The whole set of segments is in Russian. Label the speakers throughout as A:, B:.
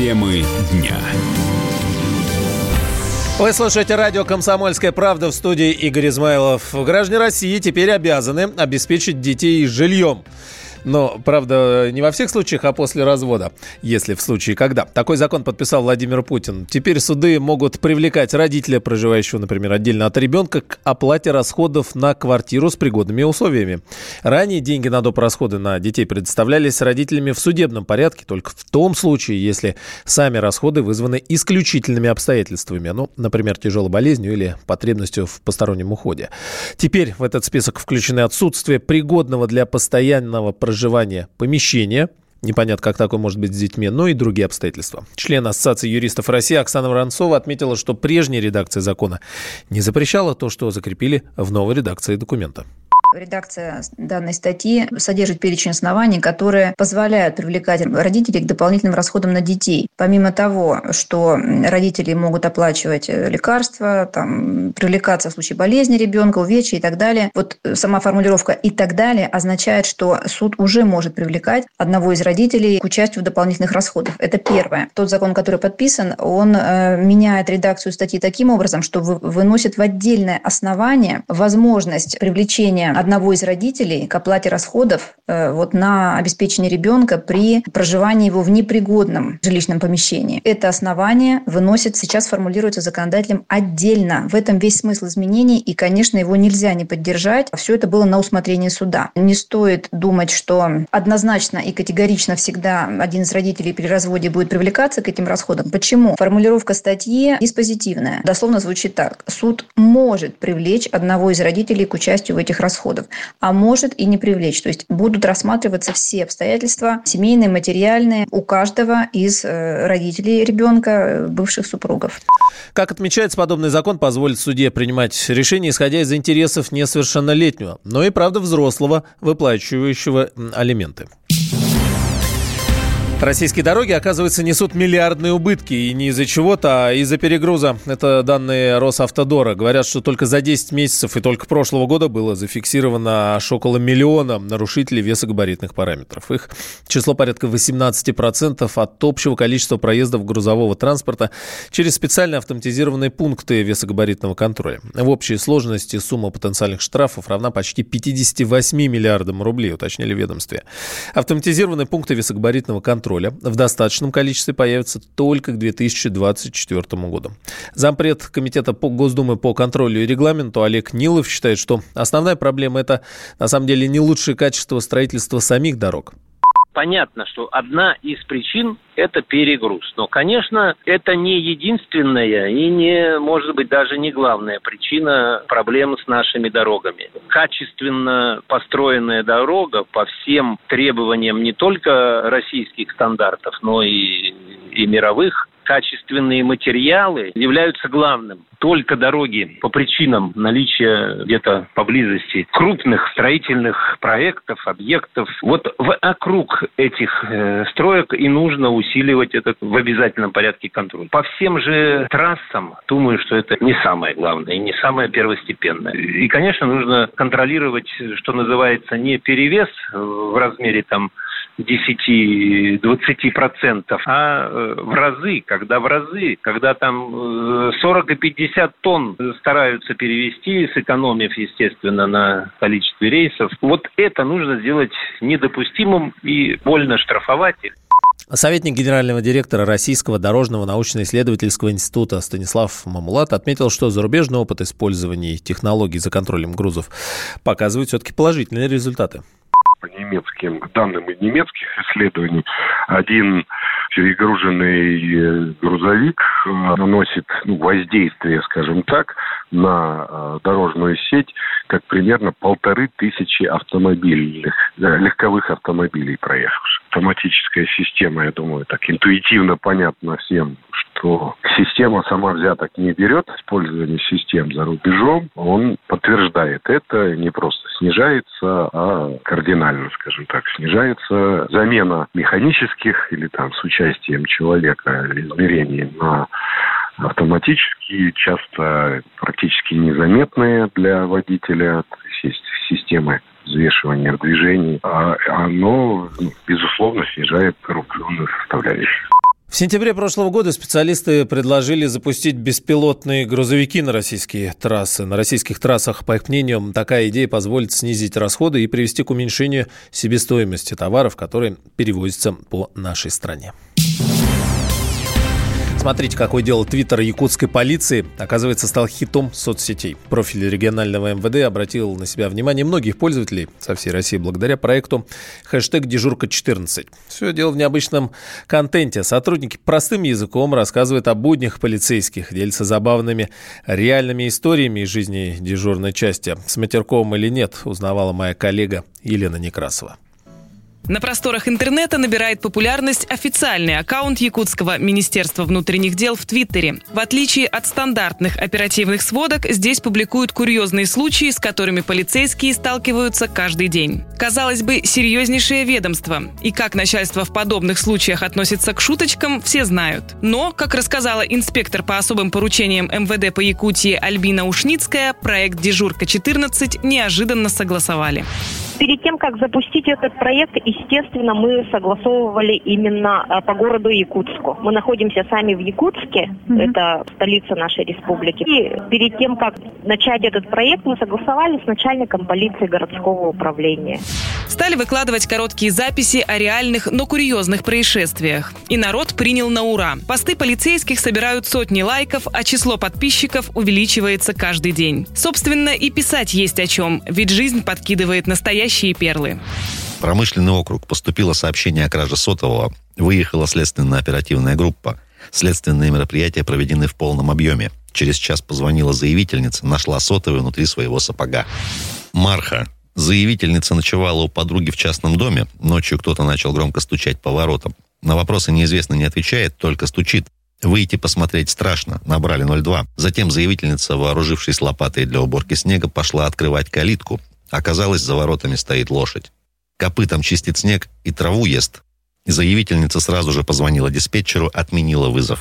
A: Темы дня.
B: Вы слушаете радио «Комсомольская правда» в студии Игорь Измайлов. Граждане России теперь обязаны обеспечить детей жильем. Но, правда, не во всех случаях, а после развода, если в случае когда. Такой закон подписал Владимир Путин. Теперь суды могут привлекать родителя, проживающего, например, отдельно от ребенка, к оплате расходов на квартиру с пригодными условиями. Ранее деньги на доп. расходы на детей предоставлялись родителями в судебном порядке, только в том случае, если сами расходы вызваны исключительными обстоятельствами, ну, например, тяжелой болезнью или потребностью в постороннем уходе. Теперь в этот список включены отсутствие пригодного для постоянного проживания проживания помещения, Непонятно, как такое может быть с детьми, но и другие обстоятельства. Член Ассоциации юристов России Оксана Воронцова отметила, что прежняя редакция закона не запрещала то, что закрепили в новой редакции документа.
C: Редакция данной статьи содержит перечень оснований, которые позволяют привлекать родителей к дополнительным расходам на детей. Помимо того, что родители могут оплачивать э, лекарства, там, привлекаться в случае болезни ребенка, увечья и так далее. Вот сама формулировка «и так далее» означает, что суд уже может привлекать одного из родителей к участию в дополнительных расходах. Это первое. Тот закон, который подписан, он э, меняет редакцию статьи таким образом, что выносит в отдельное основание возможность привлечения одного из родителей к оплате расходов э, вот на обеспечение ребенка при проживании его в непригодном жилищном помещении. Это основание выносит, сейчас формулируется законодателем отдельно. В этом весь смысл изменений, и, конечно, его нельзя не поддержать. Все это было на усмотрение суда. Не стоит думать, что однозначно и категорично всегда один из родителей при разводе будет привлекаться к этим расходам. Почему? Формулировка статьи диспозитивная. Дословно звучит так. Суд может привлечь одного из родителей к участию в этих расходах расходов, а может и не привлечь. То есть будут рассматриваться все обстоятельства, семейные, материальные, у каждого из э, родителей ребенка, э, бывших супругов.
B: Как отмечается, подобный закон позволит суде принимать решения, исходя из интересов несовершеннолетнего, но и, правда, взрослого, выплачивающего алименты. Российские дороги, оказывается, несут миллиардные убытки. И не из-за чего-то, а из-за перегруза. Это данные Росавтодора. Говорят, что только за 10 месяцев и только прошлого года было зафиксировано аж около миллиона нарушителей весогабаритных параметров. Их число порядка 18% от общего количества проездов грузового транспорта через специальные автоматизированные пункты весогабаритного контроля. В общей сложности сумма потенциальных штрафов равна почти 58 миллиардам рублей, уточнили ведомстве. Автоматизированные пункты весогабаритного контроля контроля в достаточном количестве появится только к 2024 году. Зампред Комитета по Госдумы по контролю и регламенту Олег Нилов считает, что основная проблема – это на самом деле не лучшее качество строительства самих дорог,
D: понятно, что одна из причин – это перегруз. Но, конечно, это не единственная и не, может быть, даже не главная причина проблем с нашими дорогами. Качественно построенная дорога по всем требованиям не только российских стандартов, но и, и мировых качественные материалы являются главным. Только дороги по причинам наличия где-то поблизости крупных строительных проектов, объектов, вот в округ этих э, строек и нужно усиливать этот в обязательном порядке контроль. По всем же трассам, думаю, что это не самое главное и не самое первостепенное. И, конечно, нужно контролировать, что называется, не перевес в размере там 10-20%, а э, в разы, когда в разы, когда там 40 э, и 50 тонн стараются перевести, сэкономив, естественно, на количестве рейсов. Вот это нужно сделать недопустимым и больно штрафовать.
B: Советник генерального директора Российского дорожного научно-исследовательского института Станислав Мамулат отметил, что зарубежный опыт использования технологий за контролем грузов показывает все-таки положительные результаты
E: немецким данным немецких исследований, один перегруженный э, грузовик э, наносит ну, воздействие, скажем так, на э, дорожную сеть, как примерно полторы тысячи автомобильных, легковых автомобилей проехавших. Автоматическая система, я думаю, так интуитивно понятно всем, что система сама взяток не берет, использование систем за рубежом, он подтверждает это, не просто снижается, а кардинально, скажем так, снижается замена механических или там с участием человека измерений на автоматические, часто практически незаметные для водителя. То есть системы взвешивания движений, а оно, безусловно, снижает коррупционную составляющую.
B: В сентябре прошлого года специалисты предложили запустить беспилотные грузовики на российские трассы. На российских трассах, по их мнению, такая идея позволит снизить расходы и привести к уменьшению себестоимости товаров, которые перевозятся по нашей стране. Смотрите, какое дело Твиттер якутской полиции, оказывается, стал хитом соцсетей. Профиль регионального МВД обратил на себя внимание многих пользователей со всей России благодаря проекту хэштег «Дежурка14». Все дело в необычном контенте. Сотрудники простым языком рассказывают о буднях полицейских, делятся забавными реальными историями из жизни дежурной части. С матерком или нет, узнавала моя коллега Елена Некрасова.
A: На просторах интернета набирает популярность официальный аккаунт Якутского Министерства внутренних дел в Твиттере. В отличие от стандартных оперативных сводок, здесь публикуют курьезные случаи, с которыми полицейские сталкиваются каждый день. Казалось бы, серьезнейшее ведомство. И как начальство в подобных случаях относится к шуточкам, все знают. Но, как рассказала инспектор по особым поручениям МВД по Якутии Альбина Ушницкая, проект «Дежурка-14» неожиданно согласовали.
F: Перед тем, как запустить этот проект, естественно, мы согласовывали именно а, по городу Якутску. Мы находимся сами в Якутске, mm-hmm. это столица нашей республики. И перед тем, как начать этот проект, мы согласовали с начальником полиции городского управления.
A: Стали выкладывать короткие записи о реальных, но курьезных происшествиях. И народ принял на ура. Посты полицейских собирают сотни лайков, а число подписчиков увеличивается каждый день. Собственно, и писать есть о чем, ведь жизнь подкидывает настоящий настоящие перлы.
G: Промышленный округ. Поступило сообщение о краже сотового. Выехала следственно-оперативная группа. Следственные мероприятия проведены в полном объеме. Через час позвонила заявительница, нашла сотовый внутри своего сапога. Марха. Заявительница ночевала у подруги в частном доме. Ночью кто-то начал громко стучать по воротам. На вопросы неизвестно не отвечает, только стучит. Выйти посмотреть страшно. Набрали 02. Затем заявительница, вооружившись лопатой для уборки снега, пошла открывать калитку. Оказалось, за воротами стоит лошадь. Копытом чистит снег и траву ест. Заявительница сразу же позвонила диспетчеру, отменила вызов.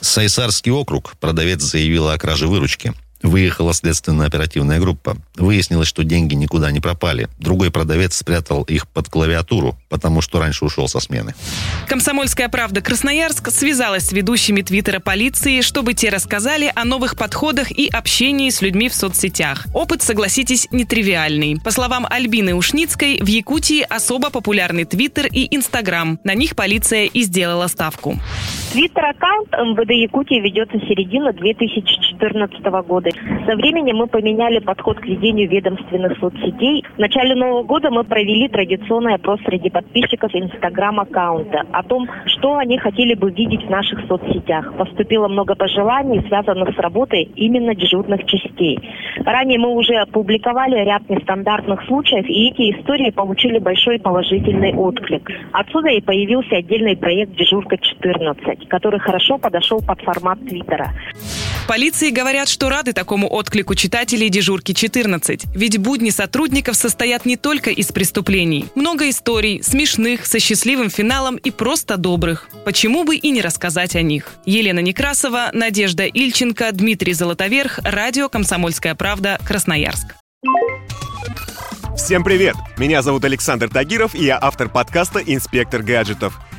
G: Сайсарский округ. Продавец заявила о краже выручки. Выехала следственно-оперативная группа. Выяснилось, что деньги никуда не пропали. Другой продавец спрятал их под клавиатуру, потому что раньше ушел со смены.
A: Комсомольская правда Красноярск связалась с ведущими твиттера полиции, чтобы те рассказали о новых подходах и общении с людьми в соцсетях. Опыт, согласитесь, нетривиальный. По словам Альбины Ушницкой, в Якутии особо популярный твиттер и инстаграм. На них полиция и сделала ставку.
F: Твиттер-аккаунт МВД Якутии ведется с середины 2014 года. Со временем мы поменяли подход к ведению ведомственных соцсетей. В начале Нового года мы провели традиционный опрос среди подписчиков Инстаграм-аккаунта о том, что они хотели бы видеть в наших соцсетях. Поступило много пожеланий, связанных с работой именно дежурных частей. Ранее мы уже опубликовали ряд нестандартных случаев, и эти истории получили большой положительный отклик. Отсюда и появился отдельный проект «Дежурка-14», который хорошо подошел под формат Твиттера.
A: Полиции говорят, что рады такому отклику читателей «Дежурки 14». Ведь будни сотрудников состоят не только из преступлений. Много историй, смешных, со счастливым финалом и просто добрых. Почему бы и не рассказать о них? Елена Некрасова, Надежда Ильченко, Дмитрий Золотоверх, Радио «Комсомольская правда», Красноярск.
H: Всем привет! Меня зовут Александр Тагиров, и я автор подкаста «Инспектор гаджетов».